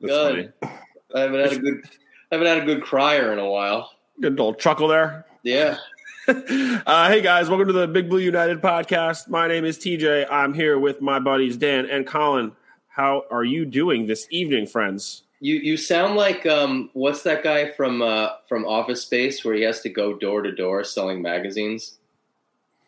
That's Good. funny. I haven't had a good I haven't had a good crier in a while. Good old chuckle there. Yeah. uh, hey guys, welcome to the Big Blue United podcast. My name is TJ. I'm here with my buddies Dan and Colin. How are you doing this evening, friends? You you sound like um what's that guy from uh from Office Space where he has to go door to door selling magazines?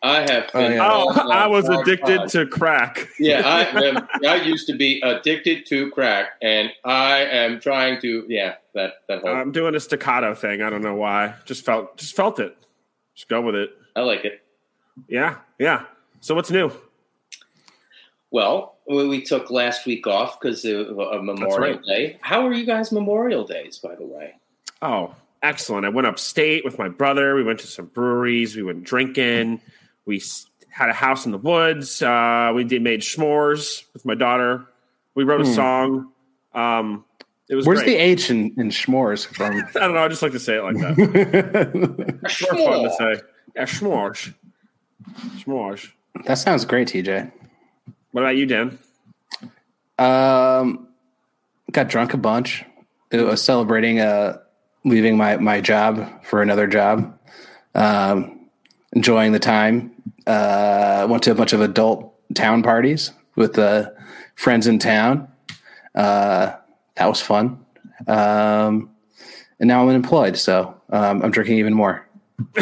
I have Oh, yeah. Oh, I was addicted pod. to crack. Yeah, I am, I used to be addicted to crack and I am trying to yeah, that that whole I'm doing a staccato thing. I don't know why. Just felt just felt it. Just go with it. I like it. Yeah, yeah. So what's new? Well, we we took last week off because of of Memorial right. Day. How are you guys Memorial Days, by the way? Oh, excellent. I went upstate with my brother. We went to some breweries. We went drinking. We had a house in the woods. Uh, we did made s'mores with my daughter. We wrote a Hmm. song. Um, it was Where's the. H in, in s'mores from? I don't know. I just like to say it like that. that It's more fun to say. Yeah, s'mores. S'mores. That sounds great, TJ. What about you, Dan? Um, got drunk a bunch. It was celebrating uh, leaving my, my job for another job. Um, enjoying the time. Uh, went to a bunch of adult town parties with uh, friends in town. Uh, that was fun. Um, and now I'm unemployed, so um, I'm drinking even more.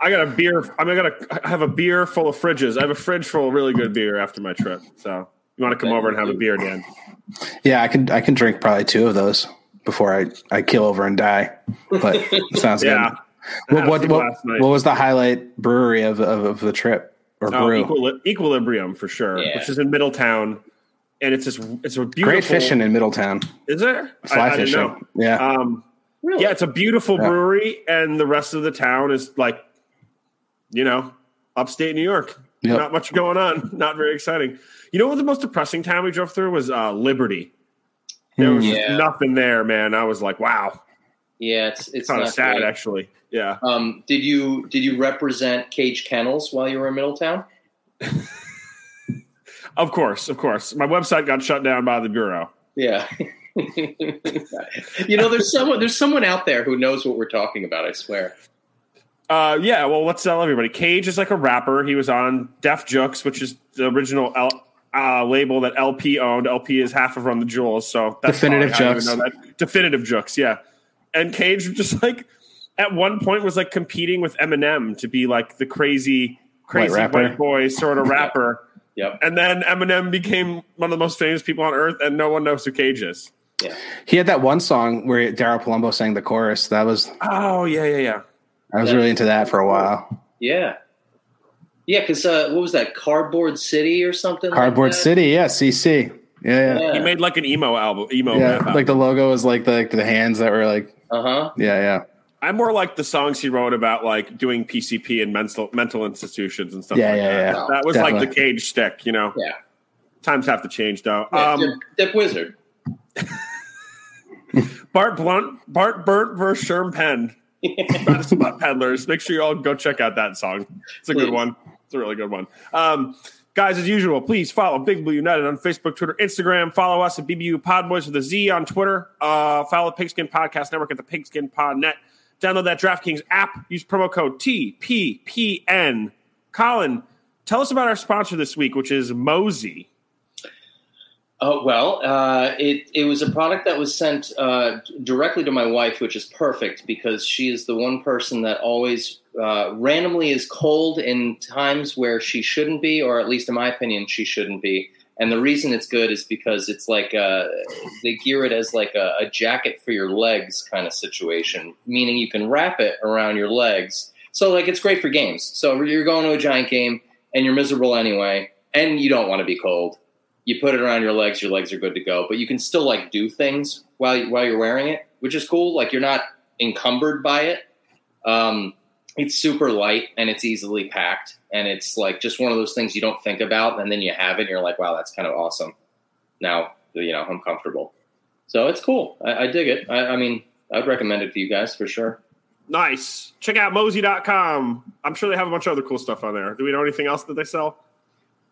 I got a beer. I'm gonna I have a beer full of fridges. I have a fridge full of really good beer after my trip. So you want to come over and have a beer, Dan? Yeah, I can I can drink probably two of those before I, I kill over and die. But it sounds Yeah. good. I What what, what, what was the highlight brewery of, of, of the trip or Oh, brew? Equili- Equilibrium for sure, Yeah. which is in Middletown, and it's just it's a beautiful. Great fishing in Middletown. Is there? Fly I, I fishing. know. Yeah. Um, Really? yeah, it's a beautiful Yeah. brewery, and the rest of the town is like, you know, upstate New York. Yep. Not much going on. Not very exciting. You know what? The most depressing town we drove through was uh, Liberty. There was Hmm. just Yeah. nothing there, man. I was like, wow, Yeah, it's it's kind of not sad, great. actually. Yeah. Um, did you did you represent Cage Kennels while you were in Middletown? Of course, of course. My website got shut down by the bureau. Yeah. you know, there's someone there's someone out there who knows what we're talking about. I swear. Uh, yeah, well, let's tell everybody. Cage is like a rapper. He was on Def Jux, which is the original L, uh, label that El-P owned. El-P is half of Run the Jewels, so that's Definitive probably Jux. that. Definitive Jux, yeah. And Cage just like at one point was like competing with Eminem to be like the crazy, crazy white, rapper. boy sort of rapper. Yep. And then Eminem became one of the most famous people on earth, and no one knows who Cage is. Yeah. He had that one song where Daryl Palumbo sang the chorus. That was Oh yeah, yeah, yeah. I was really into that for a while. Yeah. Yeah, because uh, what was that? Cardboard City or something? Cardboard that? City, yeah, CC. Yeah, yeah. Yeah. He made like an emo album, emo Yeah, album. like the logo was like the like the hands that were like Uh huh. yeah, yeah. I'm more like the songs he wrote about like doing PCP and mental mental institutions and stuff Yeah, like yeah, that. yeah. That was like the cage stick, you know. Yeah. Times have to change though. Yeah, um, Dip, Dip Wizard. Bart Blunt, Bart Burnt versus Sherm Penn. Medicine Peddlers. Make sure you all go check out that song. It's a good one. It's a really good one. Um, guys, as usual, please follow Big Blue United on Facebook, Twitter, Instagram. Follow us at BBU Podboys with a Z on Twitter. Uh, follow the Pigskin Podcast Network at the Pigskin Pod Net. Download that DraftKings app. Use promo code TPPN. Colin, tell us about our sponsor this week, which is Mozy. Oh well, uh, it it was a product that was sent uh, directly to my wife, which is perfect because she is the one person that always uh, randomly is cold in times where she shouldn't be, or at least in my opinion, she shouldn't be. And the reason it's good is because it's like uh they gear it as like a, a jacket for your legs kind of situation, meaning you can wrap it around your legs. So like it's great for games. So you're going to a giant game and you're miserable anyway, and you don't want to be cold you put it around your legs, your legs are good to go. But you can still like do things while while you're wearing it, which is cool. Like you're not encumbered by it. Um, it's super light and it's easily packed, and it's like just one of those things you don't think about, and then you have it, and you're like, wow, that's kind of awesome. Now you know I'm comfortable, so it's cool. I, I dig it. I, I mean, I'd recommend it to you guys for sure. Nice. Check out Mozy.com. I'm sure they have a bunch of other cool stuff on there. Do we know anything else that they sell?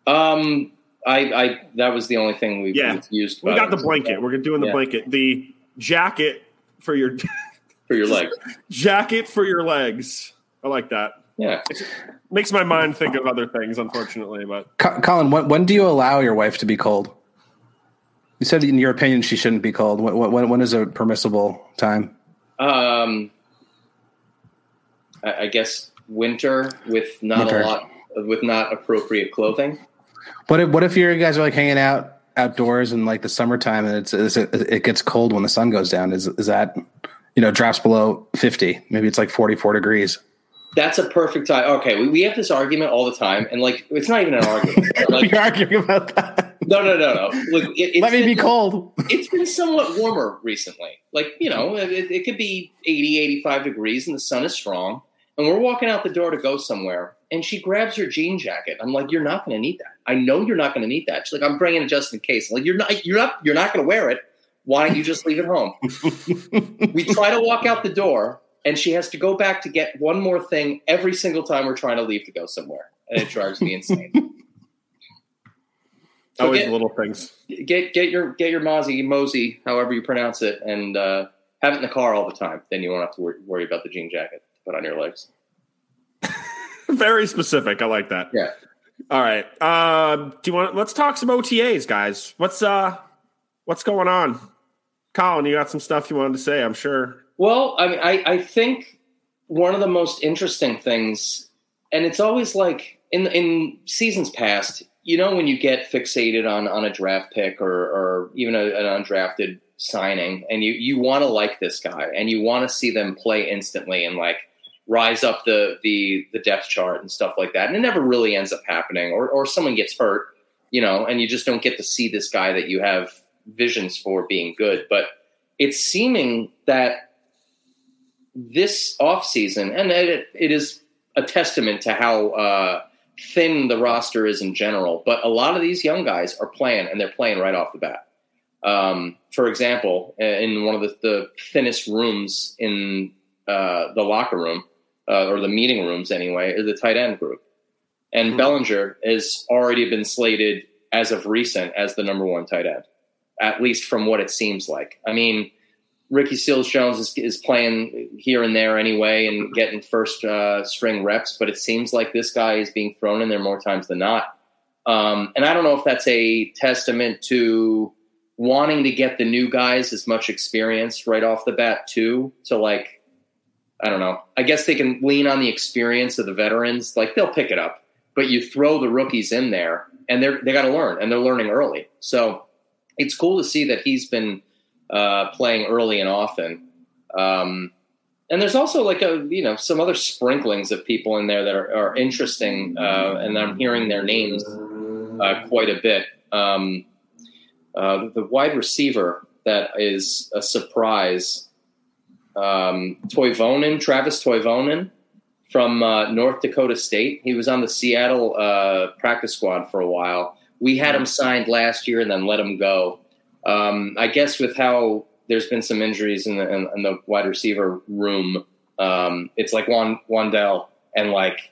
Um, I, I that was the only thing we Yeah. used. We got the blanket. We're doing the Yeah. blanket. The jacket for your for your leg. jacket for your legs. I like that. Yeah. It Makes my mind think of other things, unfortunately. But Colin, when, when do you allow your wife to be cold? You said, in your opinion, she shouldn't be cold. When, when, when is a permissible time? Um, I, I guess winter with not Winter. a lot with not appropriate clothing. What if, what if you guys are like hanging out outdoors in like the summertime and it's, it's it gets cold when the sun goes down? Is is that you know drops below fifty? Maybe it's like forty four degrees. That's a perfect time. Okay, we, we have this argument all the time, and like it's not even an argument. Like, You're arguing about that. no, no, no, no. Look, it, it's Let me be cold. it's been somewhat warmer recently. Like, you know, it, it could be 80, 85 degrees and the sun is strong. And we're walking out the door to go somewhere. And she grabs her jean jacket. I'm like, you're not going to need that. I know you're not going to need that. She's like, I'm bringing it just in case. I'm like, you're not, you're not, you're not going to wear it. Why don't you just leave it home? we try to walk out the door and she has to go back to get one more thing every single time we're trying to leave to go somewhere. And it drives me insane. So always get- little things. get get your get your mozzie mosey however you pronounce it and uh, have it in the car all the time then you won't have to worry, worry about the jean jacket to put on your legs Very specific. I like that. yeah All right. Uh, do you want? Let's talk some OTAs, guys. What's uh, what's going on? Colin, you got some stuff you wanted to say? I'm sure. well i mean I, I think one of the most interesting things and it's always like in in seasons past you know when you get fixated on on a draft pick or or even a, an undrafted signing and you you want to like this guy and you want to see them play instantly and like rise up the the the depth chart and stuff like that. And it never really ends up happening or or someone gets hurt you know and you just don't get to see this guy that you have visions for being good. But it's seeming that this offseason and it, it is a testament to how uh, thin the roster is in general but a lot of these young guys are playing and they're playing right off the bat. Um, for example in one of the, the thinnest rooms in uh, the locker room uh, or the meeting rooms anyway is the tight end group and Hmm. bellinger has already been slated as of recent as the number one tight end at least from what it seems like i mean Ricky Seals Jones is, is playing here and there anyway and getting first uh, string reps, but it seems like this guy is being thrown in there more times than not. Um, and I don't know if that's a testament to wanting to get the new guys as much experience right off the bat too. To like, I don't know. I guess they can lean on the experience of the veterans. Like they'll pick it up, but you throw the rookies in there, and they're they got to learn, and they're learning early. So it's cool to see that he's been uh, playing early and often. Um, and there's also like a you know some other sprinklings of people in there that are, are interesting, uh, and I'm hearing their names uh, quite a bit. Um, uh, the wide receiver that is a surprise, um, Toivonen, Travis Toivonen from uh, North Dakota State. He was on the Seattle uh, practice squad for a while. We had him signed last year and then let him go. Um, I guess with how there's been some injuries in the, in, in the wide receiver room, um, it's like Juan, Wan'Dale and like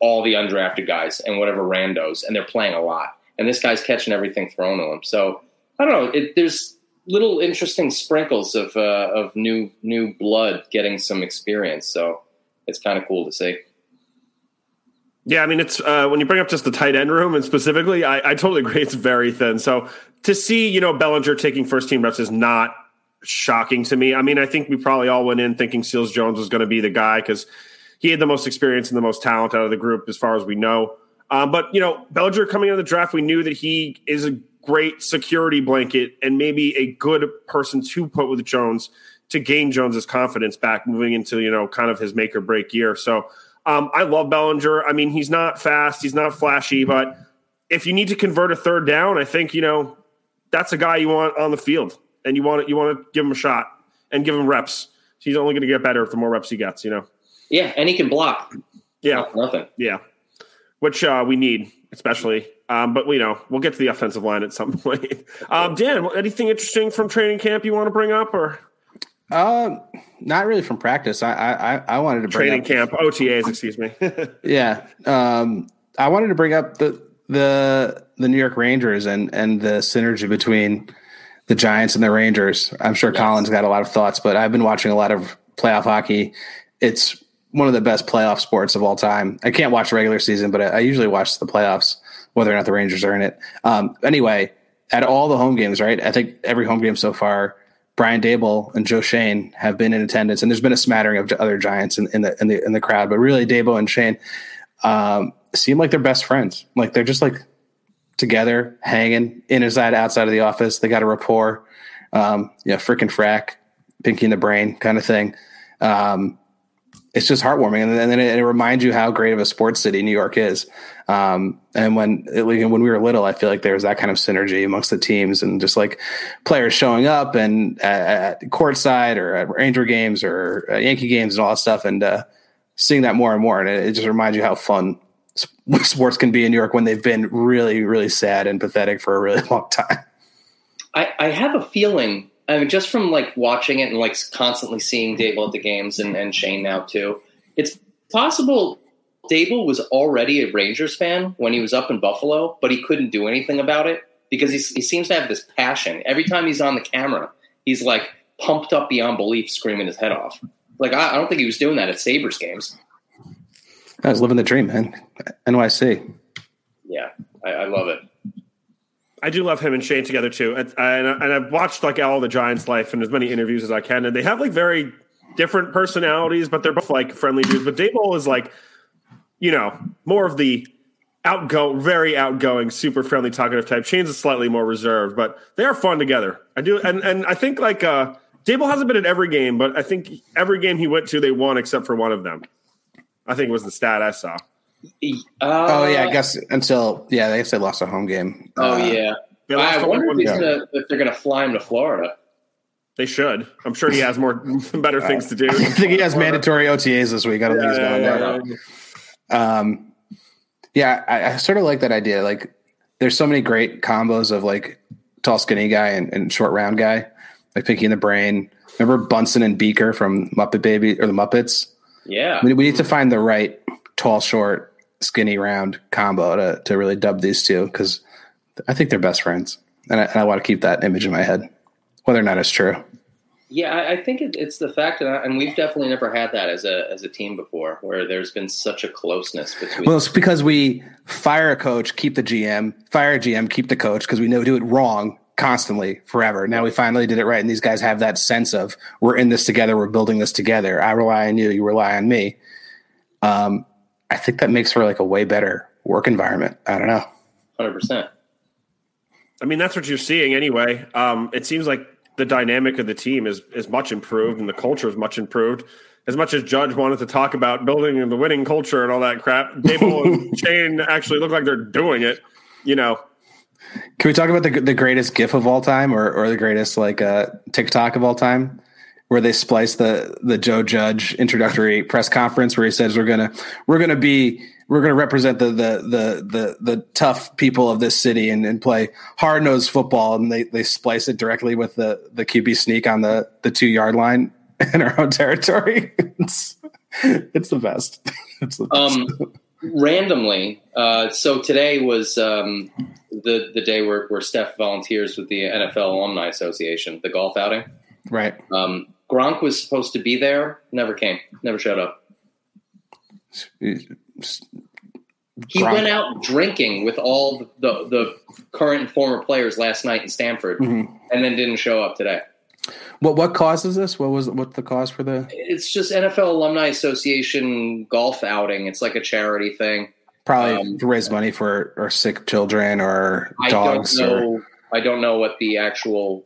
all the undrafted guys and whatever randos, and they're playing a lot. And this guy's catching everything thrown at him. So I don't know. It, there's little interesting sprinkles of uh, of new new blood getting some experience. So it's kind of cool to see. Yeah, I mean, it's uh, when you bring up just the tight end room and specifically, I, I totally agree. It's very thin. So to see, you know, Bellinger taking first team reps is not shocking to me. I mean, I think we probably all went in thinking Seals Jones was going to be the guy because he had the most experience and the most talent out of the group as far as we know. Um, but, you know, Bellinger coming out of the draft, we knew that he is a great security blanket and maybe a good person to put with Jones to gain Jones's confidence back moving into, you know, kind of his make or break year. So, um, I love Bellinger. I mean, he's not fast, he's not flashy, but if you need to convert a third down, I think you know that's a guy you want on the field, and you want to you want to give him a shot and give him reps. He's only going to get better the more reps he gets. You know. Yeah, and he can block. Yeah, nothing. yeah, which uh, we need, especially. Um, but we know we'll get to the offensive line at some point. Um, Dan, anything interesting from training camp you want to bring up, or Uh, not really from practice. I I I wanted to bring training up, camp OTAs? Excuse me. Yeah. Um, I wanted to bring up the the the New York Rangers and and the synergy between the Giants and the Rangers. I'm sure yes. Colin's got a lot of thoughts, but I've been watching a lot of playoff hockey. It's one of the best playoff sports of all time. I can't watch regular season, but I, I usually watch the playoffs, whether or not the Rangers are in it. Um, anyway, at all the home games, right? I think every home game so far, Brian Daboll and Joe Schoen have been in attendance, and there's been a smattering of other Giants in, in the in the in the crowd, but really Daboll and Schoen um, seem like they're best friends. Like they're just like together, hanging inside, outside of the office. They got a rapport, um, you know, freaking frack, pinky in the brain kind of thing. Um, it's just heartwarming, and then, it, it, reminds you how great of a sports city New York is. Um, and when when we were little, I feel like there was that kind of synergy amongst the teams, and just like players showing up and at, at courtside or at Ranger games or Yankee games and all that stuff, and uh, seeing that more and more, and it, it just reminds you how fun sports can be in New York when they've been really, really sad and pathetic for a really long time. I, I have a feeling I mean, just from like watching it and like constantly seeing Daboll at the games and, and Schoen now too, it's possible Daboll was already a Rangers fan when he was up in Buffalo, but he couldn't do anything about it because he, he seems to have this passion. Every time he's on the camera, he's like pumped up beyond belief, screaming his head off. Like I, I don't think he was doing that at Sabres games. I was living the dream, man. NYC. Yeah, I, I love it. I do love him and Schoen together too, and, and, I've watched like all the Giants' life and as many interviews as I can, and they have like very different personalities, but they're both like friendly dudes. But Daboll is like, you know, more of the outgo, very outgoing, super friendly, talkative type. Schoen's is slightly more reserved, but they are fun together. I do, and and I think like uh, Daboll hasn't been at every game, but I think every game he went to, they won except for one of them. I think it was the stat I saw. Uh, oh yeah, I guess until yeah, I guess they lost a home game. Oh uh, yeah, I wonder if, gonna, if, they're going to fly him to Florida. They should. I'm sure he has more better things to do. I think he has Florida. mandatory OTAs this week. I don't yeah, think he's going yeah, there. Yeah. Um, yeah, I, I, sort of like that idea. Like, there's so many great combos of like tall, skinny guy and, and short, round guy, like Pinky in the Brain. Remember Bunsen and Beaker from Muppet Baby or the Muppets? Yeah, we, we need to find the right tall, short, skinny round combo to to really dub these two because I think they're best friends, and I, and I, want to keep that image in my head, whether or not it's true. Yeah, I, I think it, it's the fact, that, and we've definitely never had that as a as a team before, where there's been such a closeness between. Well, it's because we fire a coach, keep the GM, fire a GM, keep the coach, because we know we do it wrong constantly forever. Now we finally did it right, and these guys have that sense of we're in this together, we're building this together. I rely on you, you rely on me. Um, I think that makes for like a way better work environment. I don't know. Hundred percent. I mean, that's what you're seeing anyway. Um, it seems like the dynamic of the team is is much improved, and the culture is much improved. As much as Judge wanted to talk about building the winning culture and all that crap, Daboll and Schoen actually look like they're doing it. You know. Can we talk about the the greatest GIF of all time, or or the greatest like uh, TikTok of all time? Where they splice the the Joe Judge introductory press conference where he says we're gonna we're gonna be we're gonna represent the the the the, the tough people of this city and, and play hard nosed football and they they splice it directly with the the QB sneak on the the two yard line in our own territory. it's it's the best. It's the best. Um, randomly, uh, so today was um, the the day where, where Steph volunteers with the NFL Alumni Association, the golf outing. Right. Um, Gronk was supposed to be there, never came, never showed up. He Gronk. went out drinking with all the, the current and former players last night in Stamford, mm-hmm. and then didn't show up today. What what causes this? What was what's the cause for the? It's just NFL Alumni Association golf outing. It's like a charity thing. Probably um, to raise money for or sick children or dogs. I don't know. Or... I don't know what the actual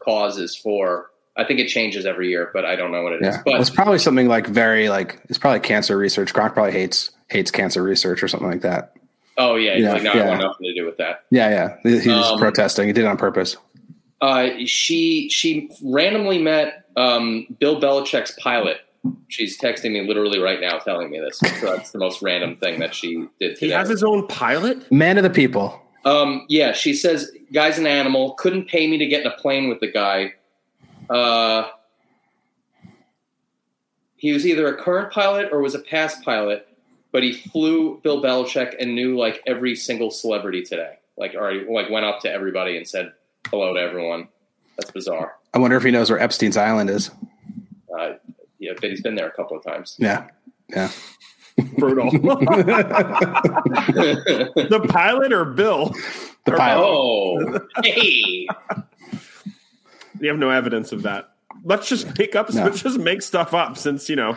cause is for. I think it changes every year, but I don't know what it yeah. is. But it's probably something like very like it's probably cancer research. Gronk probably hates hates cancer research or something like that. Oh yeah, yeah, like, no, yeah. I want nothing to do with that. Yeah, yeah, he was um, protesting. He did it on purpose. Uh, she she randomly met um, Bill Belichick's pilot. She's texting me literally right now, telling me this. So that's the most random thing that she did. Today. He has his own pilot. Man of the people. Um, yeah, she says, "Guy's an animal. Couldn't pay me to get in a plane with the guy. Uh, he was either a current pilot or was a past pilot, but he flew Bill Belichick and knew like every single celebrity today. Like, already, like went up to everybody and said hello to everyone. That's bizarre. I wonder if he knows where Epstein's Island is. Uh, yeah, but he's been there a couple of times. Yeah, yeah. Brutal. the pilot or Bill? The Or- pilot. oh, hey, You have no evidence of that. Let's just make up. No. Let's just make stuff up. Since you know,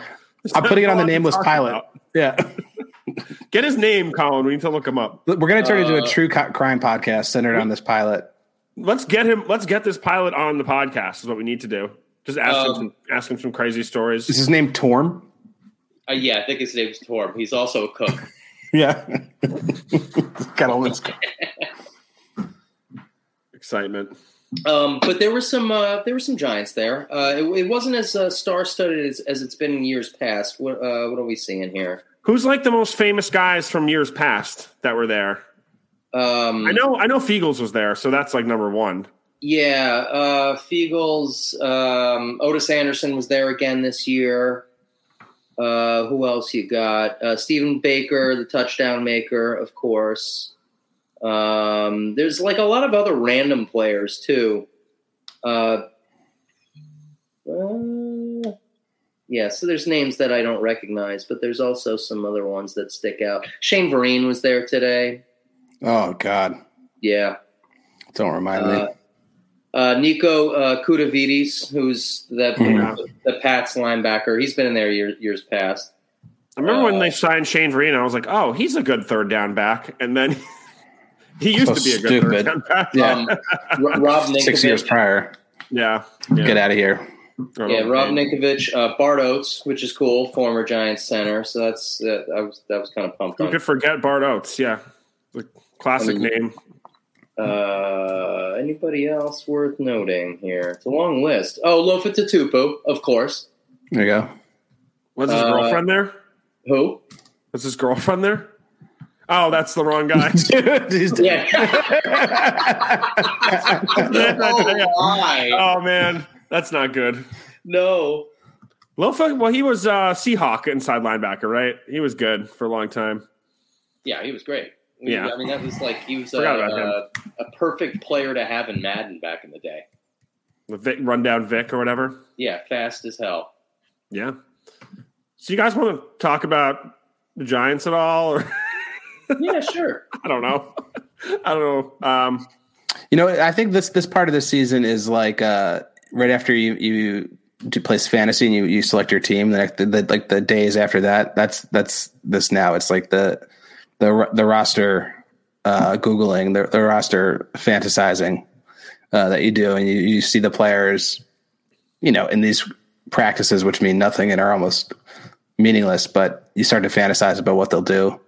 I'm putting it on the nameless pilot. talking Yeah. Get his name, Colin. We need to look him up. we're gonna turn it into Uh, a true co- crime podcast centered on this pilot. Let's get him. Let's get this pilot on the podcast. Is what we need to do. Just ask him. Um, Some, ask him some crazy stories. Is his name Torm? uh, yeah, I think his name's Torm. He's also a cook. Yeah, got all this. Excitement. Um, but there were some uh, there were some giants there. Uh, it, it wasn't as uh, star studded as, as it's been in years past. What uh, what are we seeing here? Who's like the most famous guys from years past that were there? Um, I know. I know. Fiegels was there, so that's like number one. Yeah, uh, Fiegels, um, Ottis Anderson was there again this year. Uh, who else you got? Uh, Stephen Baker, the touchdown maker, of course. Um, there's like a lot of other random players too. Uh, uh, yeah, so there's names that I don't recognize, but there's also some other ones that stick out. Shane Vereen was there today. Oh God, Yeah. don't remind Uh, me. uh, Niko uh, Koutouvides, who's the, Mhm. the Pats linebacker. He's been in there year, years past. I remember when Uh, they signed Shane Vereen. I was like, "Oh, he's a good third down back," and then he used So to be a good stupid. third down back. Yeah. Um, Rob Ninkovich. Six years prior. yeah, yeah. Get out of here. Yeah, Rob Ninkovich, uh, Bart Oates, which is cool, former Giants center. So that's uh, I was that was kind of pumped Who on. could forget Bart Oates? Yeah, the classic I mean- name. Uh, anybody else worth noting here? It's a long list. Oh, Lofa Tatupu, of course. There you go. Was his uh, girlfriend there? Who? Was his girlfriend there? Oh, that's the wrong guy. He's dead. Yeah. oh, why? oh man, that's not good. No. Lofa, well, he was uh, Seahawk inside linebacker, right? He was good for a long time. Yeah, he was great. Yeah. I mean that was like he was a, Forgot about him. a, a perfect player to have in Madden back in the day. The Vic, rundown Vic or whatever. Yeah, fast as hell. Yeah. So you guys want to talk about the Giants at all, or Yeah, sure. I don't know. I don't know. Um, You know, I think this this part of the season is like uh, right after you you do place fantasy and you, you select your team. The, the, the like the days after that, that's that's this now. It's like the the the roster uh, googling, the, the roster fantasizing uh, that you do, and you, you see the players, you know, in these practices, which mean nothing and are almost meaningless. But you start to fantasize about what they'll do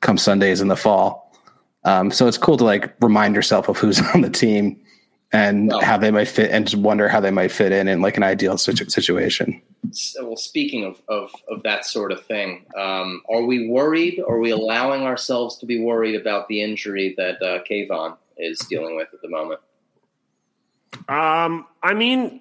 come Sundays in the fall. Um, so it's cool to like remind yourself of who's on the team and Well- how they might fit, and just wonder how they might fit in in like an ideal situ- situation. So, well, speaking of, of, of that sort of thing, um, are we worried? Are we allowing ourselves to be worried about the injury that uh, Kayvon is dealing with at the moment? um, I mean,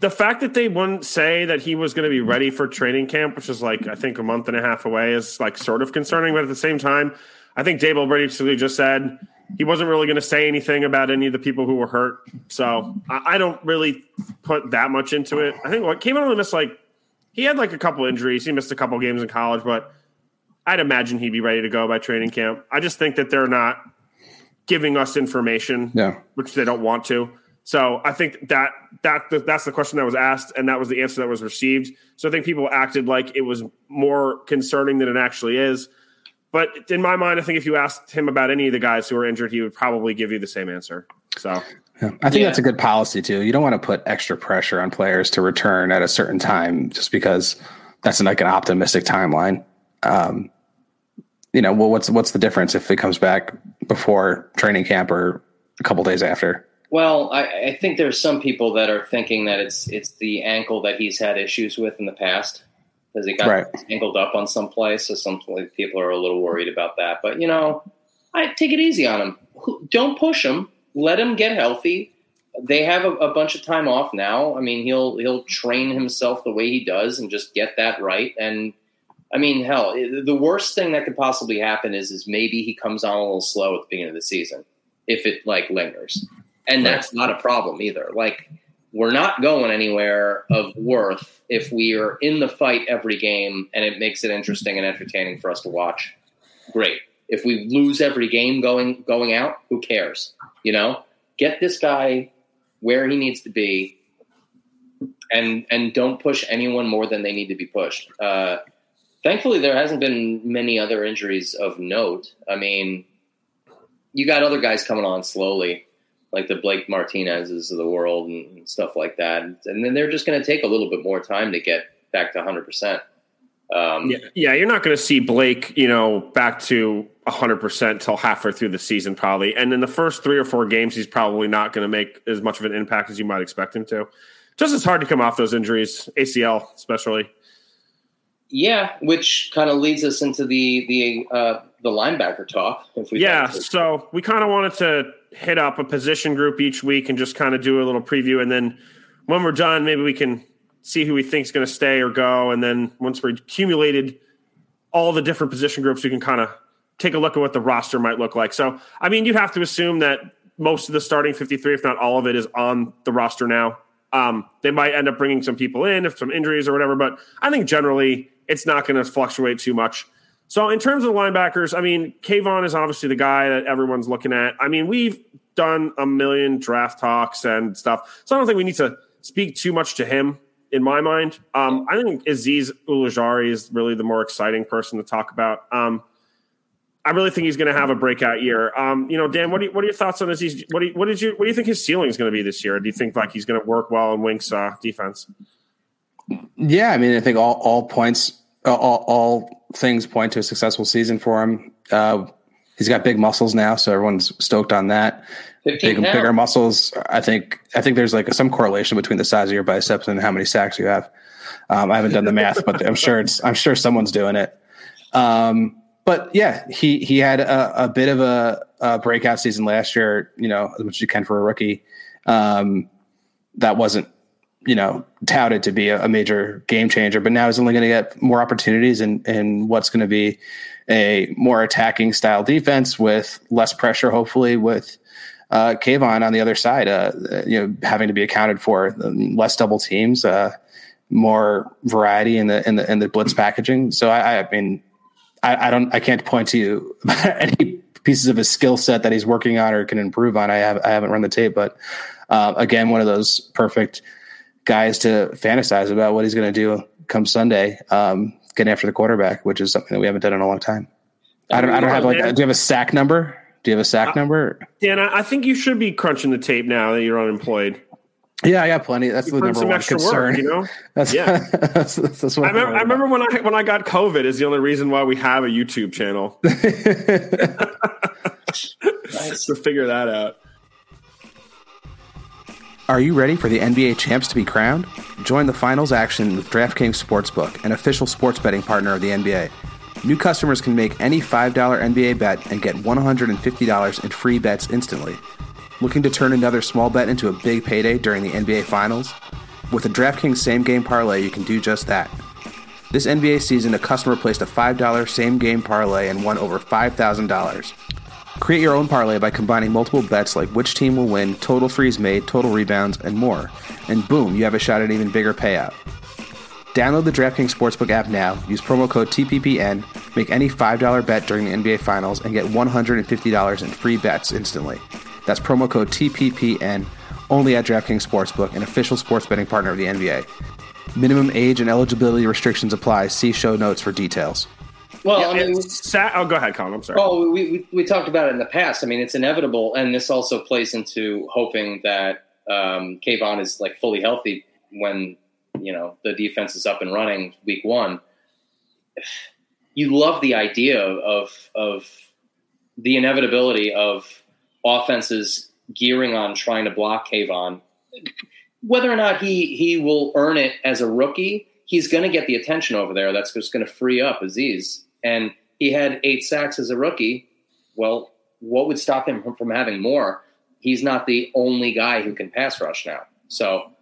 the fact that they wouldn't say that he was going to be ready for training camp, which is like I think a month and a half away, is like sort of concerning. But at the same time, I think Daboll basically just said he wasn't really going to say anything about any of the people who were hurt. So I, I don't really put that much into it. I think what came only missed like he had like a couple injuries. He missed a couple games in college, but I'd imagine he'd be ready to go by training camp. I just think that they're not giving us information Yeah. which they don't want to. So I think that that that's the question that was asked, and that was the answer that was received. So I think people acted like it was more concerning than it actually is. But in my mind, I think if you asked him about any of the guys who were injured, he would probably give you the same answer. So Yeah. I think Yeah. that's a good policy too. You don't want to put extra pressure on players to return at a certain time just because that's like an optimistic timeline. Um, you know, well, what's what's the difference if it comes back before training camp or a couple days after? Well, I, I think there's some people that are thinking that it's it's the ankle that he's had issues with in the past because he got Right. angled up on some place. So some people are a little worried about that. But you know, I take it easy on him. Don't push him. Let him get healthy. They have a, a bunch of time off now. I mean, he'll he'll train himself the way he does and just get that right. And I mean, hell, the worst thing that could possibly happen is is maybe he comes on a little slow at the beginning of the season if it like lingers, and that's not a problem either. Like we're not going anywhere of worth if we are in the fight every game and it makes it interesting and entertaining for us to watch. Great. If we lose every game going going out, who cares? You know, get this guy where he needs to be, and and don't push anyone more than they need to be pushed. Uh, thankfully, there hasn't been many other injuries of note. I mean, you got other guys coming on slowly, like the Blake Martinez's of the world and stuff like that, and then they're just going to take a little bit more time to get back to 100. percent um, yeah, yeah, you're not going to see Blake, you know, back to 100% till halfway through the season, probably. And in the first three or four games, he's probably not going to make as much of an impact as you might expect him to. Just as hard to come off those injuries, ACL especially. Yeah, which kind of leads us into the the uh, the linebacker talk. If we yeah, so we kind of wanted to hit up a position group each week and just kind of do a little preview, and then when we're done, maybe we can see who we think is going to stay or go, and then once we've accumulated all the different position groups, we can kind of take a look at what the roster might look like. So, I mean, you'd have to assume that most of the starting 53, if not all of it, is on the roster now. Um, they might end up bringing some people in if some injuries or whatever, but I think generally it's not going to fluctuate too much. So, in terms of linebackers, I mean, Kayvon is obviously the guy that everyone's looking at. I mean, we've done a million draft talks and stuff, so I don't think we need to speak too much to him in my mind. Um, I think Azeez Ojulari is really the more exciting person to talk about. Um, I really think he's going to have a breakout year. Um, you know, Dan, what, you, what are your thoughts on Azeez? What do you, what did you what do you think his ceiling is going to be this year? Do you think like he's going to work well in Wink's uh, defense? Yeah, I mean, I think all all points, all, all things point to a successful season for him. Uh, he's got big muscles now, so everyone's stoked on that. Big, bigger muscles. I think I think there's like some correlation between the size of your biceps and how many sacks you have. Um, I haven't done the math, but I'm sure it's I'm sure someone's doing it. Um, but yeah, he he had a, a bit of a, a, breakout season last year. You know, as much as you can for a rookie. Um, that wasn't you know touted to be a, a major game changer, but now he's only going to get more opportunities and and what's going to be a more attacking style defense with less pressure, hopefully with uh, Kayvon on the other side, uh, you know, having to be accounted for, less double teams, uh, more variety in the in the in the blitz packaging. So I, I mean, I, I, don't, I can't point to you any pieces of his skill set that he's working on or can improve on. I have I haven't run the tape, but uh, again, one of those perfect guys to fantasize about what he's going to do come Sunday, um, getting after the quarterback, which is something that we haven't done in a long time. I don't, I don't have like, do you have a sack number? Do you have a sack uh, number? Dan, I think you should be crunching the tape now that you're unemployed. Yeah, I got plenty. That's you the number one concern. Work, you know, that's yeah. that's, that's what I remember, I remember when I when I got COVID is the only reason why we have a YouTube channel. nice. to figure that out. Are you ready for the NBA champs to be crowned? Join the finals action with DraftKings Sportsbook, an official sports betting partner of the NBA. New customers can make any $5 NBA bet and get $150 in free bets instantly. Looking to turn another small bet into a big payday during the NBA Finals? With a DraftKings same game parlay, you can do just that. This NBA season, a customer placed a $5 same game parlay and won over $5,000. Create your own parlay by combining multiple bets like which team will win, total threes made, total rebounds, and more. And boom, you have a shot at an even bigger payout. Download the DraftKings Sportsbook app now, use promo code TPPN, make any $5 bet during the NBA Finals, and get $150 in free bets instantly. That's promo code TPPN only at DraftKings Sportsbook, an official sports betting partner of the NBA. Minimum age and eligibility restrictions apply. See show notes for details. Well, yeah, I mean, sa- oh, go ahead, Colin. I'm sorry. Oh, we, we, we talked about it in the past. I mean, it's inevitable, and this also plays into hoping that um, Kayvon is like fully healthy when you know the defense is up and running week one. You love the idea of of the inevitability of offenses gearing on trying to block Kayvon. Whether or not he he will earn it as a rookie, he's going to get the attention over there. That's just going to free up Azeez. And he had eight sacks as a rookie. Well, what would stop him from, having more? He's not the only guy who can pass rush now. So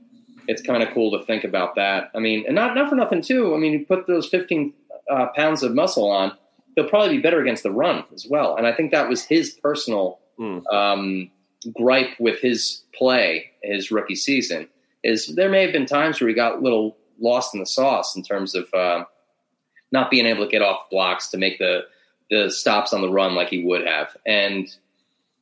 it's kind of cool to think about that. I mean, and not not for nothing too. I mean, you put those 15 uh, pounds of muscle on, he'll probably be better against the run as well. And I think that was his personal Mm. um, gripe with his play his rookie season. Is there may have been times where he got a little lost in the sauce in terms of uh, not being able to get off blocks to make the the stops on the run like he would have. And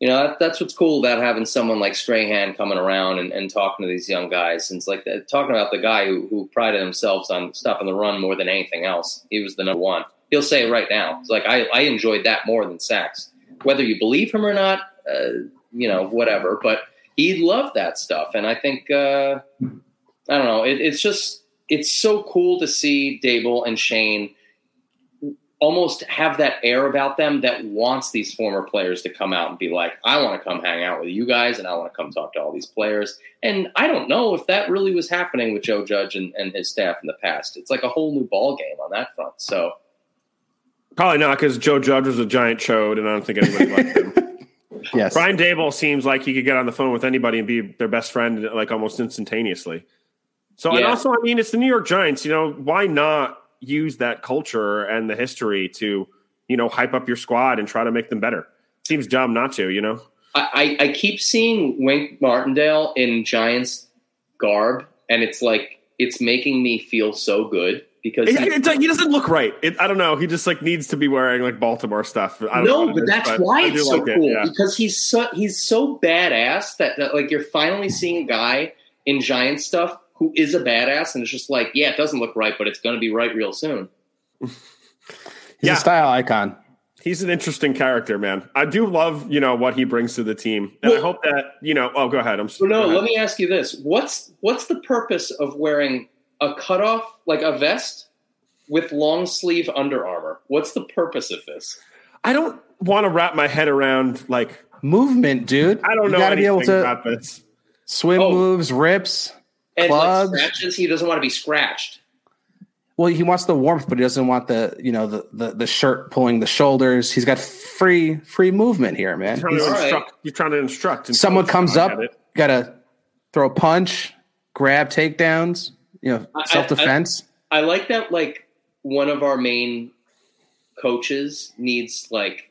you know that, that's what's cool about having someone like Strahan coming around and, and talking to these young guys. And it's like that, talking about the guy who, who prided himself on stopping the run more than anything else. He was the number one. He'll say it right now. It's like I, I enjoyed that more than sacks. Whether you believe him or not, uh, you know, whatever. But he loved that stuff, and I think uh, I don't know. It, it's just it's so cool to see Daboll and Schoen almost have that air about them that wants these former players to come out and be like, I want to come hang out with you guys and I want to come talk to all these players. And I don't know if that really was happening with Joe Judge and, and his staff in the past. It's like a whole new ball game on that front. So Probably not because Joe Judge was a giant chode, and I don't think anybody liked him. Yes. Brian Daboll seems like he could get on the phone with anybody and be their best friend like almost instantaneously. So and also, I mean, it's the New York Giants. You know, why not use that culture and the history to you know hype up your squad and try to make them better? Seems dumb not to. You know, I, I, keep seeing Wink Martindale in Giants garb, and it's like it's making me feel so good because It- he- it's like, he doesn't look right. It, I don't know. He just like needs to be wearing like Baltimore stuff. I don't know no, but is, that's why it's so like it, cool yeah. because he's so he's so badass that, that like you're finally seeing a guy in Giant stuff who is a badass, and it's just like yeah, it doesn't look right, but it's going to be right real soon. He's Yeah. a style icon. He's an interesting character, man. I do love, you know, what he brings to the team. And I hope that, you know, oh, go ahead. I'm So no, ahead. let me ask you this: what's what's the purpose of wearing a cutoff like a vest with long sleeve Under Armour? What's the purpose of this? I don't want to wrap my head around like Movement, dude. I don't you know gotta be able to about this. swim Oh. moves, rips. And Clubs. like scratches, he doesn't want to be scratched. Well, he wants the warmth, but he doesn't want the you know the the, the shirt pulling the shoulders. He's got free free movement here, man. You're trying, to All right. instruct, you're trying to instruct. and Someone comes up, gotta throw a punch, grab takedowns, you know, I- I- self defense. I like that. Like one of our main coaches needs like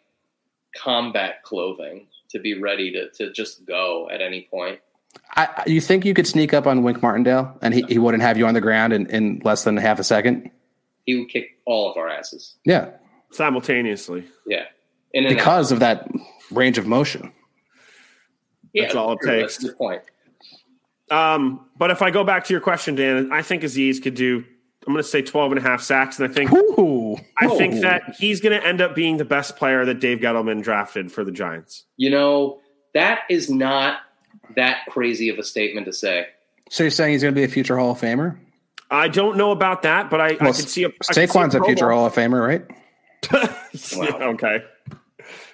combat clothing to be ready to to just go at any point. I, I- you think you could sneak up on Wink Martindale and he, he wouldn't have you on the ground in, in less than half a second? He would kick all of our asses. Yeah, simultaneously. Yeah, in and out. because of that range of motion. yeah, That's all it true, takes. That's the point. Um, but if I go back to your question, Dan, I think Azeez could do, I'm going to say 12 and a half sacks. And I think, Ooh. I think that he's going to end up being the best player that Dave Gettleman drafted for the Giants. You know that is not that crazy of a statement to say. So you're saying he's going to be a future Hall of Famer? I don't know about that, but I, I could see a, I could see Saquon's a Pro future Hall of Famer, right? Wow. okay.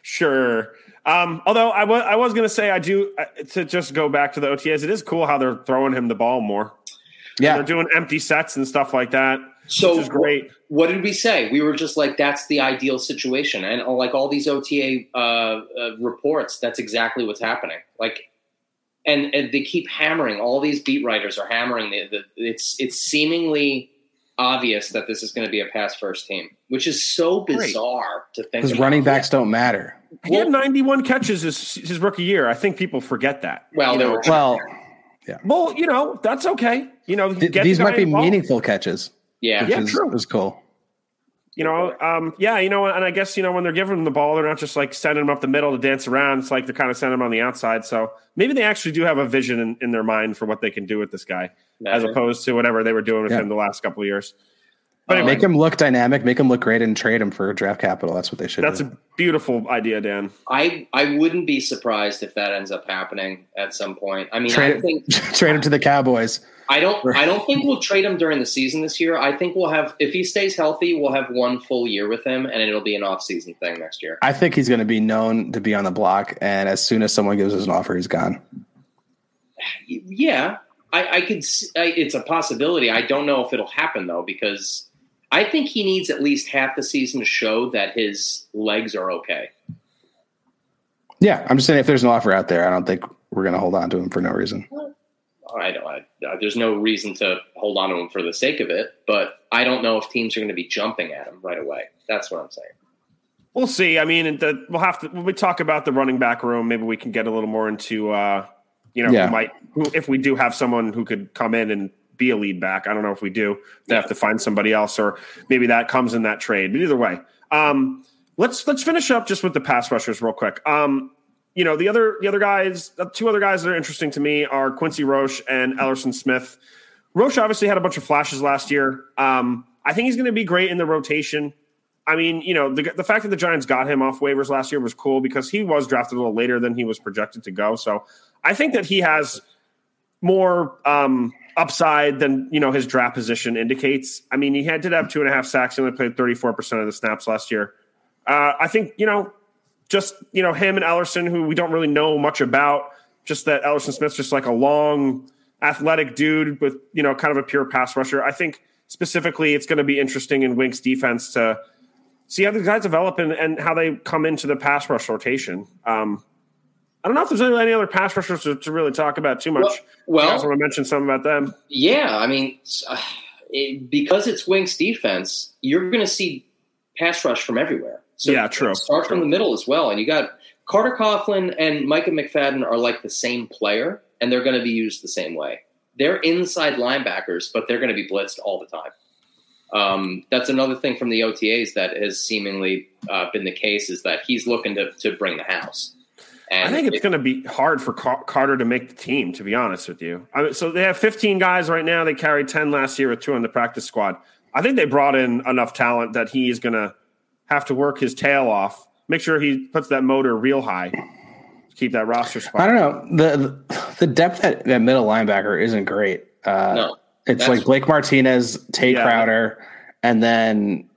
Sure. Um, although I was I was going to say I do uh, to just go back to the OTAs. It is cool how they're throwing him the ball more. Yeah. They're doing empty sets and stuff like that, So which is great. what did we say? We were just like, that's the ideal situation, and uh, like all these OTA uh, uh, reports, that's exactly what's happening. Like, and, and they keep hammering. All these beat writers are hammering. The, the, it's it's seemingly obvious that this is going to be a pass first team, which is so Great. bizarre to think. Because running backs don't matter. He had 91 catches his, his rookie year. I think people forget that. Well, You they know, were Well, well, you know that's okay. You know, th- get these the might be involved. meaningful catches. yeah, Which Yeah, is, true. is cool. You know, um, yeah, you know, and I guess you know when they're giving them the ball, they're not just like sending them up the middle to dance around. It's like they're kind of sending them on the outside. So maybe they actually do have a vision in, in their mind for what they can do with this guy, as opposed to whatever they were doing with Yeah. him the last couple of years. But Um, anyway, Make him look dynamic, make him look great, and trade him for draft capital. That's what they should do. that's do. a beautiful idea, Dan. I I wouldn't be surprised if that ends up happening at some point. I mean, Trade I think trade him to the Cowboys. I don't. I don't think we'll trade him during the season this year. I think we'll have, if he stays healthy, we'll have one full year with him, and it'll be an off-season thing next year. I think he's going to be known to be on the block, and as soon as someone gives us an offer, he's gone. Yeah, I, I could. s- I, it's a possibility. I don't know if it'll happen though, because I think he needs at least half the season to show that his legs are okay. Yeah, I'm just saying if there's an offer out there, I don't think we're going to hold on to him for no reason. I don't. I, there's no reason to hold on to him for the sake of it, but I don't know if teams are going to be jumping at him right away. That's what I'm saying. We'll see. I mean, the, we'll have to when we talk about the running back room. Maybe we can get a little more into, uh, you know, Yeah. who might who, if we do have someone who could come in and be a lead back. I don't know if we do. They have to find somebody else, or maybe that comes in that trade. But either way, um, let's let's finish up just with the pass rushers real quick. Um, you know, the other the other guys, two other guys that are interesting to me are Quincy Roche and Elerson Smith. Roche obviously had a bunch of flashes last year. Um, I think he's going to be great in the rotation. I mean, you know, the, the fact that the Giants got him off waivers last year was cool because he was drafted a little later than he was projected to go. So I think that he has more um, upside than you know his draft position indicates. I mean, he had did have two and a half sacks. He only played thirty four percent of the snaps last year. Uh, I think you know, just you know him and Elerson, who we don't really know much about. Just that Elerson Smith's just like a long, athletic dude with you know kind of a pure pass rusher. I think specifically it's going to be interesting in Wink's defense to see how these guys develop and, and how they come into the pass rush rotation. Um, I don't know if there's any, other pass rushers to, to really talk about too much. Well- you guys want to mention something about them? Yeah, I mean, uh, it, because it's Wink's defense, you're going to see pass rush from everywhere. So Yeah, true, Start from the middle as well, and you got Carter Coughlin and Micah McFadden are like the same player, and they're going to be used the same way. They're inside linebackers, but they're going to be blitzed all the time. Um, that's another thing from the OTAs that has seemingly uh, been the case is that he's looking to, to bring the house. And I think it's it- going to be hard for Car- Carter to make the team, to be honest with you. I mean, so they have 15 guys right now. They carried 10 last year with two on the practice squad. I think they brought in enough talent that he is going to have to work his tail off, make sure he puts that motor real high to keep that roster spot. I don't know. The the, the depth at, at middle linebacker isn't great. Uh, No, it's like Blake Martinez, Tae Yeah. Crowder, and then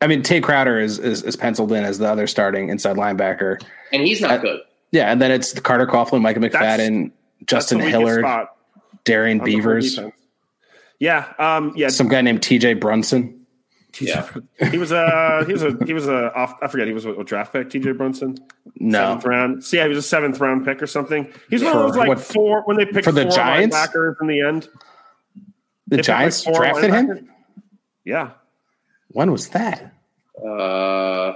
I mean Tae Crowder is, is is penciled in as the other starting inside linebacker. and he's not good. Yeah, and then it's Carter Coughlin, Micah McFadden, Justin That's Hilliard, Darrian on the whole Beavers. Yeah, um, yeah. some guy named T.J. Brunson. Yeah. he was a he was a he was a off. I forget he was a, a draft pick. T.J. Brunson, No, seventh round. So yeah, he was a seventh round pick or something. He's one For of those like what- four when they picked for the four Giants? linebackers in the end. the They picked, Giants like, drafted linebackers. him. Yeah, When was that? Uh,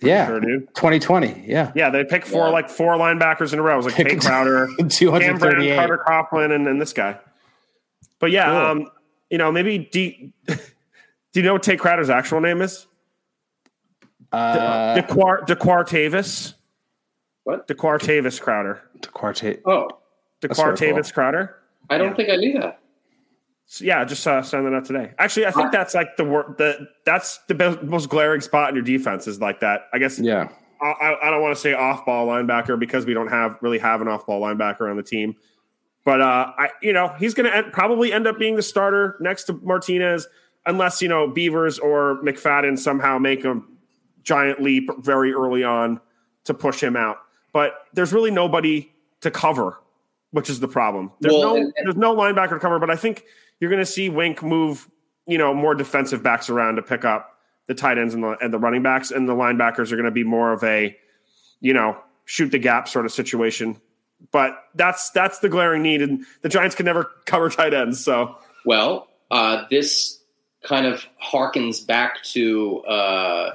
Yeah, sure, dude. 2020. Yeah, Yeah, they pick four Yeah. like four linebackers in a row. It was like Tae Picked- Crowder, Cam Brown, 238. Carter Coughlin, and, and this guy. But yeah, Cool. um, you know, maybe do, do you know what Tae Crowder's actual name is? Uh, DeQuar DeQuartavis. What? DeQuartavis Crowder. Quartet. oh, That's very DeQuartavis cool. Crowder. I don't Yeah. think I knew that. So, yeah, just uh, send that out today. Actually, I think that's like the wor- the that's the be- most glaring spot in your defense is like that. I guess Yeah, I, I I don't want to say off ball linebacker because we don't have really have an off ball linebacker on the team. But uh, I you know he's going to probably end up being the starter next to Martinez unless you know Beavers or McFadden somehow make a giant leap very early on to push him out. But there's really nobody to cover, which is the problem. There's Well, no and- and- there's no linebacker to cover. But I think you're going to see Wink move you know more defensive backs around to pick up the tight ends and the and the running backs, and the linebackers are going to be more of a you know shoot the gap sort of situation. But that's that's the glaring need, and the Giants can never cover tight ends. So Well, uh, this kind of harkens back to uh,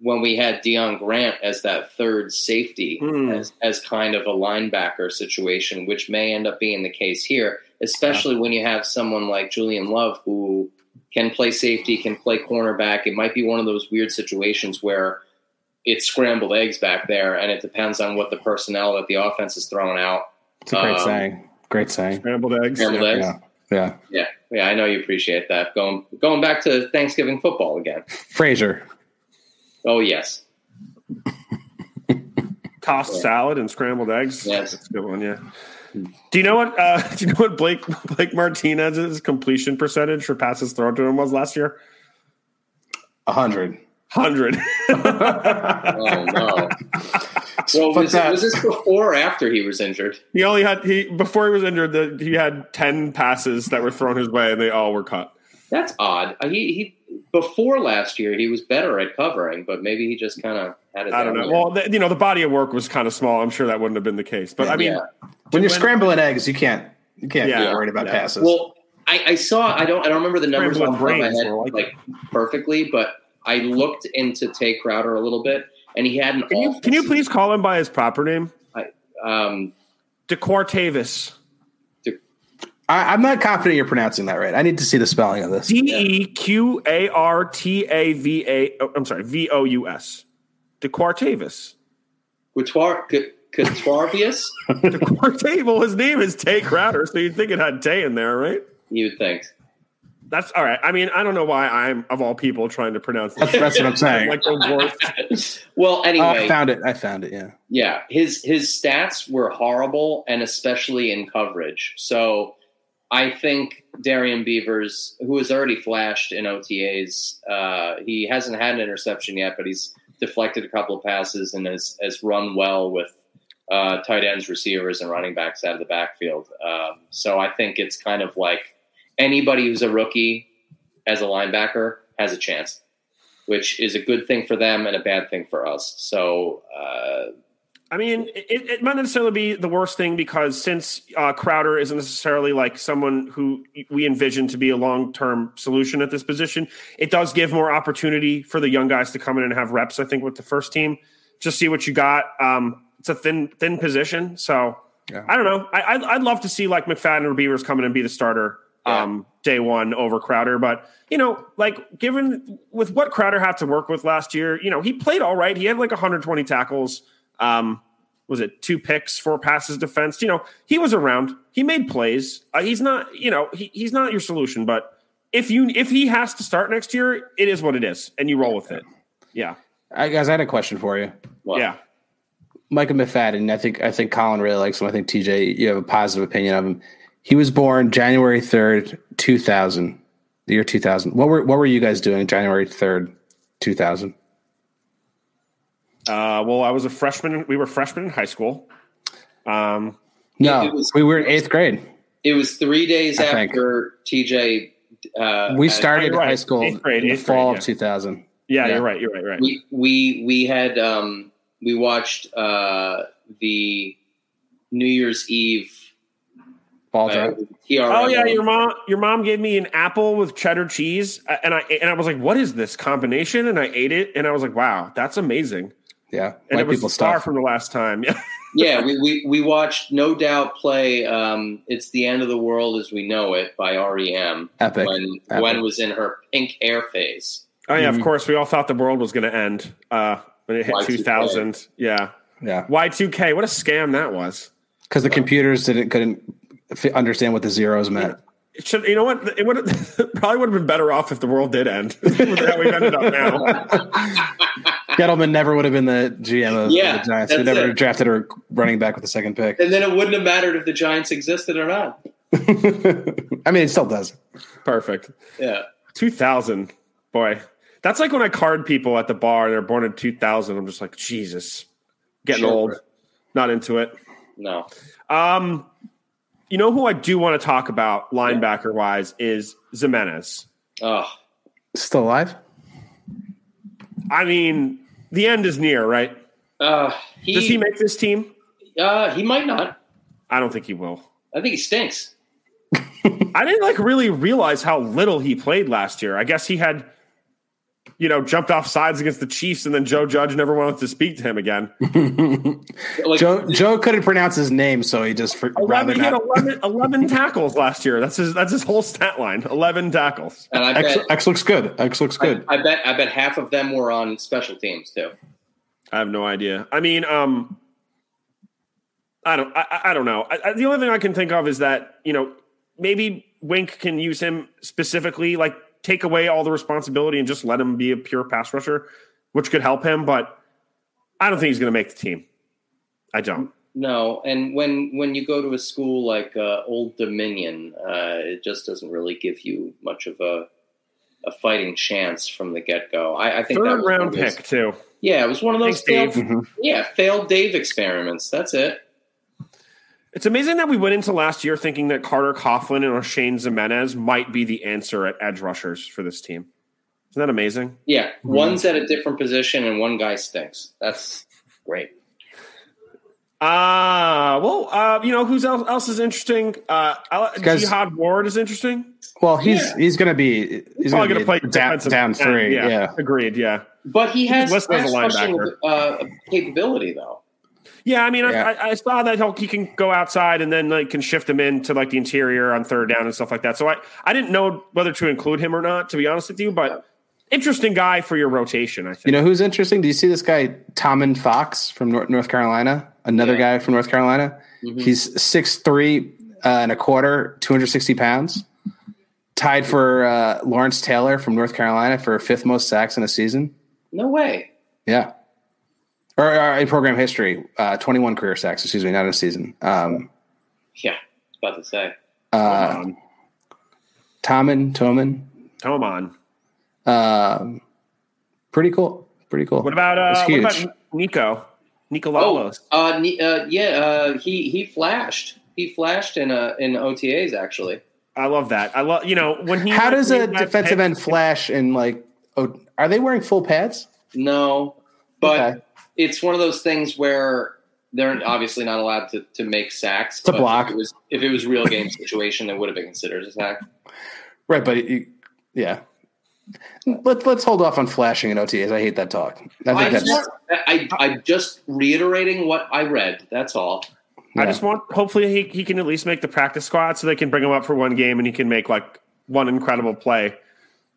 when we had Deon Grant as that third safety, Hmm. as, as kind of a linebacker situation, which may end up being the case here, especially when you have someone like Julian Love who can play safety, can play cornerback. It might be one of those weird situations where it's scrambled eggs back there, and it depends on what the personnel that the offense is throwing out. it's a great Um, saying. Great saying. scrambled eggs. Scrambled Yeah. eggs. Yeah, yeah. Yeah, yeah, I know you appreciate that. Going going back to Thanksgiving football again. Frazier. Oh yes, tossed Yeah. salad and scrambled eggs. Yes. that's a good one. Yeah. Do you know what? Uh, do you know what Blake Blake Martinez's completion percentage for passes thrown to him was last year? A hundred. Hundred. oh no. Well, Fuck was, that. was this before or after he was injured? he only had he before he was injured. The, he had ten passes that were thrown his way, and they all were cut. That's odd. Uh, He he before last year he was better at covering, but maybe he just kind of had it. I don't know. there. Well, the, you know, the body of work was kind of small. I'm sure that wouldn't have been the case. But I mean, Yeah. When you're win- scrambling eggs, you can't You can't Yeah. be worried about Yeah. passes. Well, I, I saw. I don't. I don't remember the numbers Scrambled off the top of my head like- like perfectly, but I looked into Tae Crowder a little bit, and he had an. Can you can you please call him by his proper name? Um, DeQuartavis. I, I'm not confident you're pronouncing that right. I need to see the spelling of this. D E Q A R T A V A. oh, I'm sorry, V O U S. DeQuartavis. Couture, C- Couturvius, DeQuartavis. His name is Tae Crowder, so you'd think it had Tae in there, right? you would think. That's all right. I mean, I don't know why I'm of all people trying to pronounce That's, this. that's what I'm saying. like the worst. well, Oh, anyway, I found it. I found it. Yeah. yeah, his his stats were horrible, and especially in coverage. So I think Darrian Beavers, who has already flashed in OTAs, uh, he hasn't had an interception yet, but he's deflected a couple of passes and has, has run well with uh, tight ends, receivers, and running backs out of the backfield. Um, so I think it's kind of like anybody who's a rookie as a linebacker has a chance, which is a good thing for them and a bad thing for us. So uh, I mean, it, it might not necessarily be the worst thing because since uh, Crowder isn't necessarily like someone who we envision to be a long term solution at this position, it does give more opportunity for the young guys to come in and have reps. I think with the first team, just see what you got. Um, it's a thin thin position, so Yeah. I don't know. I, I'd, I'd love to see like McFadden or Beavers come in and be the starter um, day one over Crowder, but you know, like given with what Crowder had to work with last year, you know, he played all right. He had like 120 tackles. Um, was it two picks, four passes defense? You know, he was around. He made plays. Uh, he's not, you know, he, he's not your solution. But if you if he has to start next year, it is what it is, and you roll with it. Yeah, I, guys, I had a question for you. well, yeah. Micah McFadden, I think I think Colin really likes him. I think TJ, you have a positive opinion of him. He was born January third, two thousand, the year two thousand. What were what were you guys doing January third, two thousand? Uh, well, I was a freshman. We were freshmen in high school. Um, No, It was- we were in eighth grade. It was three days I think. after TJ. Uh, We started right. high school Eighth grade, in the fall grade, of two thousand. yeah, Yeah. you're right. You're right. Right. we we we had um, we watched uh, the New Year's Eve. Ball Uh, drop. Oh yeah, your mom. Your mom gave me an apple with cheddar cheese, uh, and I and I was like, "What is this combination?" And I ate it, and I was like, "Wow, that's amazing." Yeah, And white it was people far stuff. from the last time. Yeah, yeah, we, we we watched No Doubt play. Um, it's the end of the world as we know it by REM Epic. when Epic. Gwen was in her pink hair phase. oh yeah. Mhm. Of course, we all thought the world was going to end uh, when it hit Y2K. 2000. Yeah, Yeah, Y two K. What a scam that was. because the computers didn't couldn't fi- understand what the zeros meant. It should, you know what? It would probably would have been better off if the world did end. With how we've ended up now. Gettleman never would have been the GM of Yeah, the Giants. We never it. drafted a running back with the second pick. And then it wouldn't have mattered if the Giants existed or not. I mean, it still does. Perfect. Yeah. 2000. Boy, that's like when I card people at the bar. They're born in 2000. I'm just like, Jesus, getting Sure. old. Not into it. No. Um, you know who I do want to talk about linebacker wise is Ximines. Oh, Still alive? I mean, the end is near, right? uh, he, Does he make this team? uh, he might not. I don't think he will. I think he stinks. I didn't like really realize how little he played last year. I guess he had, you know, jumped off sides against the Chiefs, and then Joe Judge never wanted to speak to him again. Like, Joe Joe couldn't pronounce his name, so he just for, rather 11, he had 11, 11 tackles last year. That's his. That's his whole stat line. Eleven tackles. and I X, bet, X looks good. X looks good. I, I bet, I bet half of them were on special teams too. I have no idea. I mean, um, I don't. I, I don't know. I, I, the only thing I can think of is that you know maybe Wink can use him specifically, like take away all the responsibility and just let him be a pure pass rusher, which could help him. But I don't think he's going to make the team. I don't. No, and when when you go to a school like uh, Old Dominion, uh, it just doesn't really give you much of a a fighting chance from the get go. I, I think that Third was round pick too. Yeah, it was one of those Thanks, failed, Dave. Mhm. yeah failed Dave experiments. That's it. It's amazing that we went into last year thinking that Carter Coughlin and Shane Ximines might be the answer at edge rushers for this team. Isn't that amazing? Yeah, one's at a different position and one guy stinks. That's great. Uh, well, uh, you know, who's else, else is interesting? Uh, I, Guys- Jihad Ward is interesting. Well, he's Yeah. he's going to be he's Probably going going to to play down, defensive down three. Yeah. agreed. Yeah, But he has listed as a pass rushing, linebacker. uh, capability, though. Yeah. I mean, Yeah. I, I saw that he'll, he can go outside and then like can shift him into like the interior on third down and stuff like that. So I, I didn't know whether to include him or not, to be honest with you. But interesting guy for your rotation, I think. You know who's interesting? Do you see this guy Tomon Fox from North, North Carolina? Another Yeah. guy from North Carolina. He's six three uh, and a quarter, two hundred sixty pounds. Tied for uh, Lawrence Taylor from North Carolina for fifth most sacks in a season. No way. Yeah, or, or in program history, uh, twenty one career sacks. Excuse me, not in a season. Um, Yeah, about to say. uh, um, Tommen Toman, come um, pretty cool. Pretty cool. What about uh, what about Niko? Niko Oh, uh, ne- uh, yeah, uh, he he flashed. He flashed in uh, in OTAs actually. I love that. I love you know when he. How does a defensive pick- end flash in like? Oh, are they wearing full pads? No, but Okay. It's one of those things where they're obviously not allowed to, to make sacks. To but block. If it was if it was real game situation, it would have been considered a sack. Right, but you, yeah. Let's let's hold off on flashing in OTAs. I hate that talk. I I think just, that's I, I just reiterating what I read. That's all. I just want hopefully he, he can at least make the practice squad so they can bring him up for one game and he can make like one incredible play.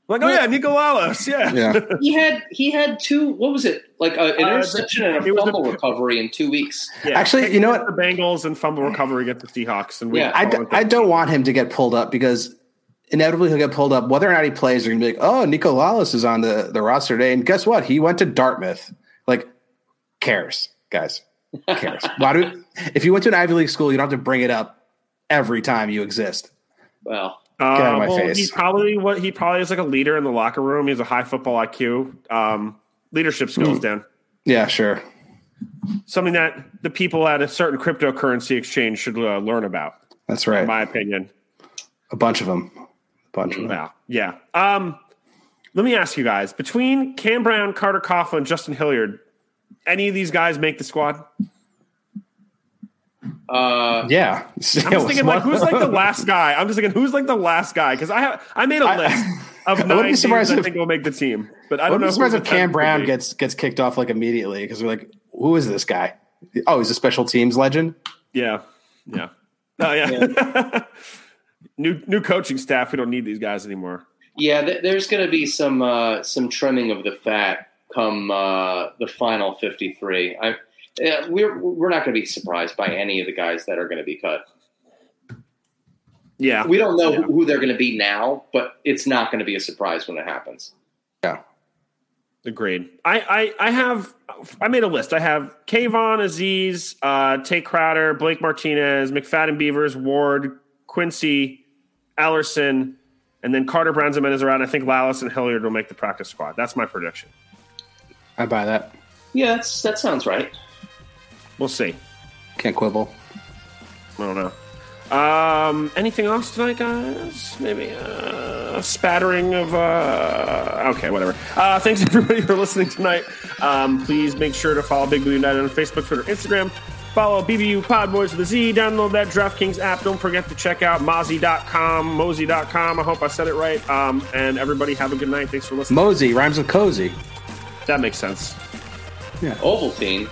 Like, oh yeah, Niko Lalos, yeah. yeah. He had he had two. What was it? Like an uh, interception and a fumble a- recovery in two weeks. Yeah. Actually, you know what? The Bengals and fumble recovery get the Seahawks, and we. Yeah. I, d- I don't want him to get pulled up because inevitably he'll get pulled up. Whether or not he plays, they're gonna be like, "Oh, Niko Lalos is on the the roster today," and guess what? He went to Dartmouth. Like, cares, guys? Cares? Why do? If you went to an Ivy League school, you don't have to bring it up every time you exist. Well, Uh, Get out of my well, face. He's probably what he probably is like a leader in the locker room. He has a high football IQ, um, leadership Hmm. skills. Dan, Yeah, sure. something that the people at a certain cryptocurrency exchange should uh, learn about, That's right, in my opinion. A bunch of them. A bunch of them. Yeah, yeah. Um, let me ask you guys: between Cam Brown, Carter Coughlin, Justin Hilliard, any of these guys make the squad? Uh, Yeah. I'm just thinking like who's like the last guy. I'm just thinking who's like the last guy because I have I made a I- list of I wouldn't nine be names surprised I if- think will make the team, but I I don't know. surprised if Cam Brown gets gets kicked off like immediately because we're like, who is this guy? Oh, he's a special teams legend. Yeah, yeah, oh yeah. new new coaching staff. We don't need these guys anymore. yeah. Th- there's going to be some uh, some trimming of the fat come uh, the final 53. I, yeah, we're we're not going to be surprised by any of the guys that are going to be cut. Yeah, We don't know Yeah. who they're going to be now, but it's not going to be a surprise when it happens. Yeah. Agreed. I, I I have I made a list. I have Kayvon, Azeez, uh, Tate Crowder, Blake Martinez, McFadden Beavers, Ward, Quincy, Elerson, and then Carter Brown is around. I think Lalos and Hilliard will make the practice squad. That's my prediction. I buy that. Yeah, that's, that sounds right. We'll see. Can't quibble. I don't know. Um, anything else tonight, guys? Maybe uh, a spattering of. Uh, okay, whatever. Uh, thanks everybody for listening tonight. Um, please make sure to follow Big Blue United on Facebook, Twitter, Instagram. Follow BBU Podboys with a Z. Download that DraftKings app. Don't forget to check out Mozzie.com, Mozy.com. I hope I said it right. Um, and everybody have a good night. Thanks for listening. Mozy rhymes with cozy. that makes sense. Yeah. Ovaltine.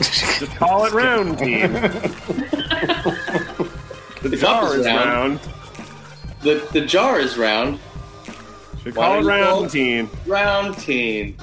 Just call it round, team. the jar is round. round. The the jar is round. Should call it round, team. Round team.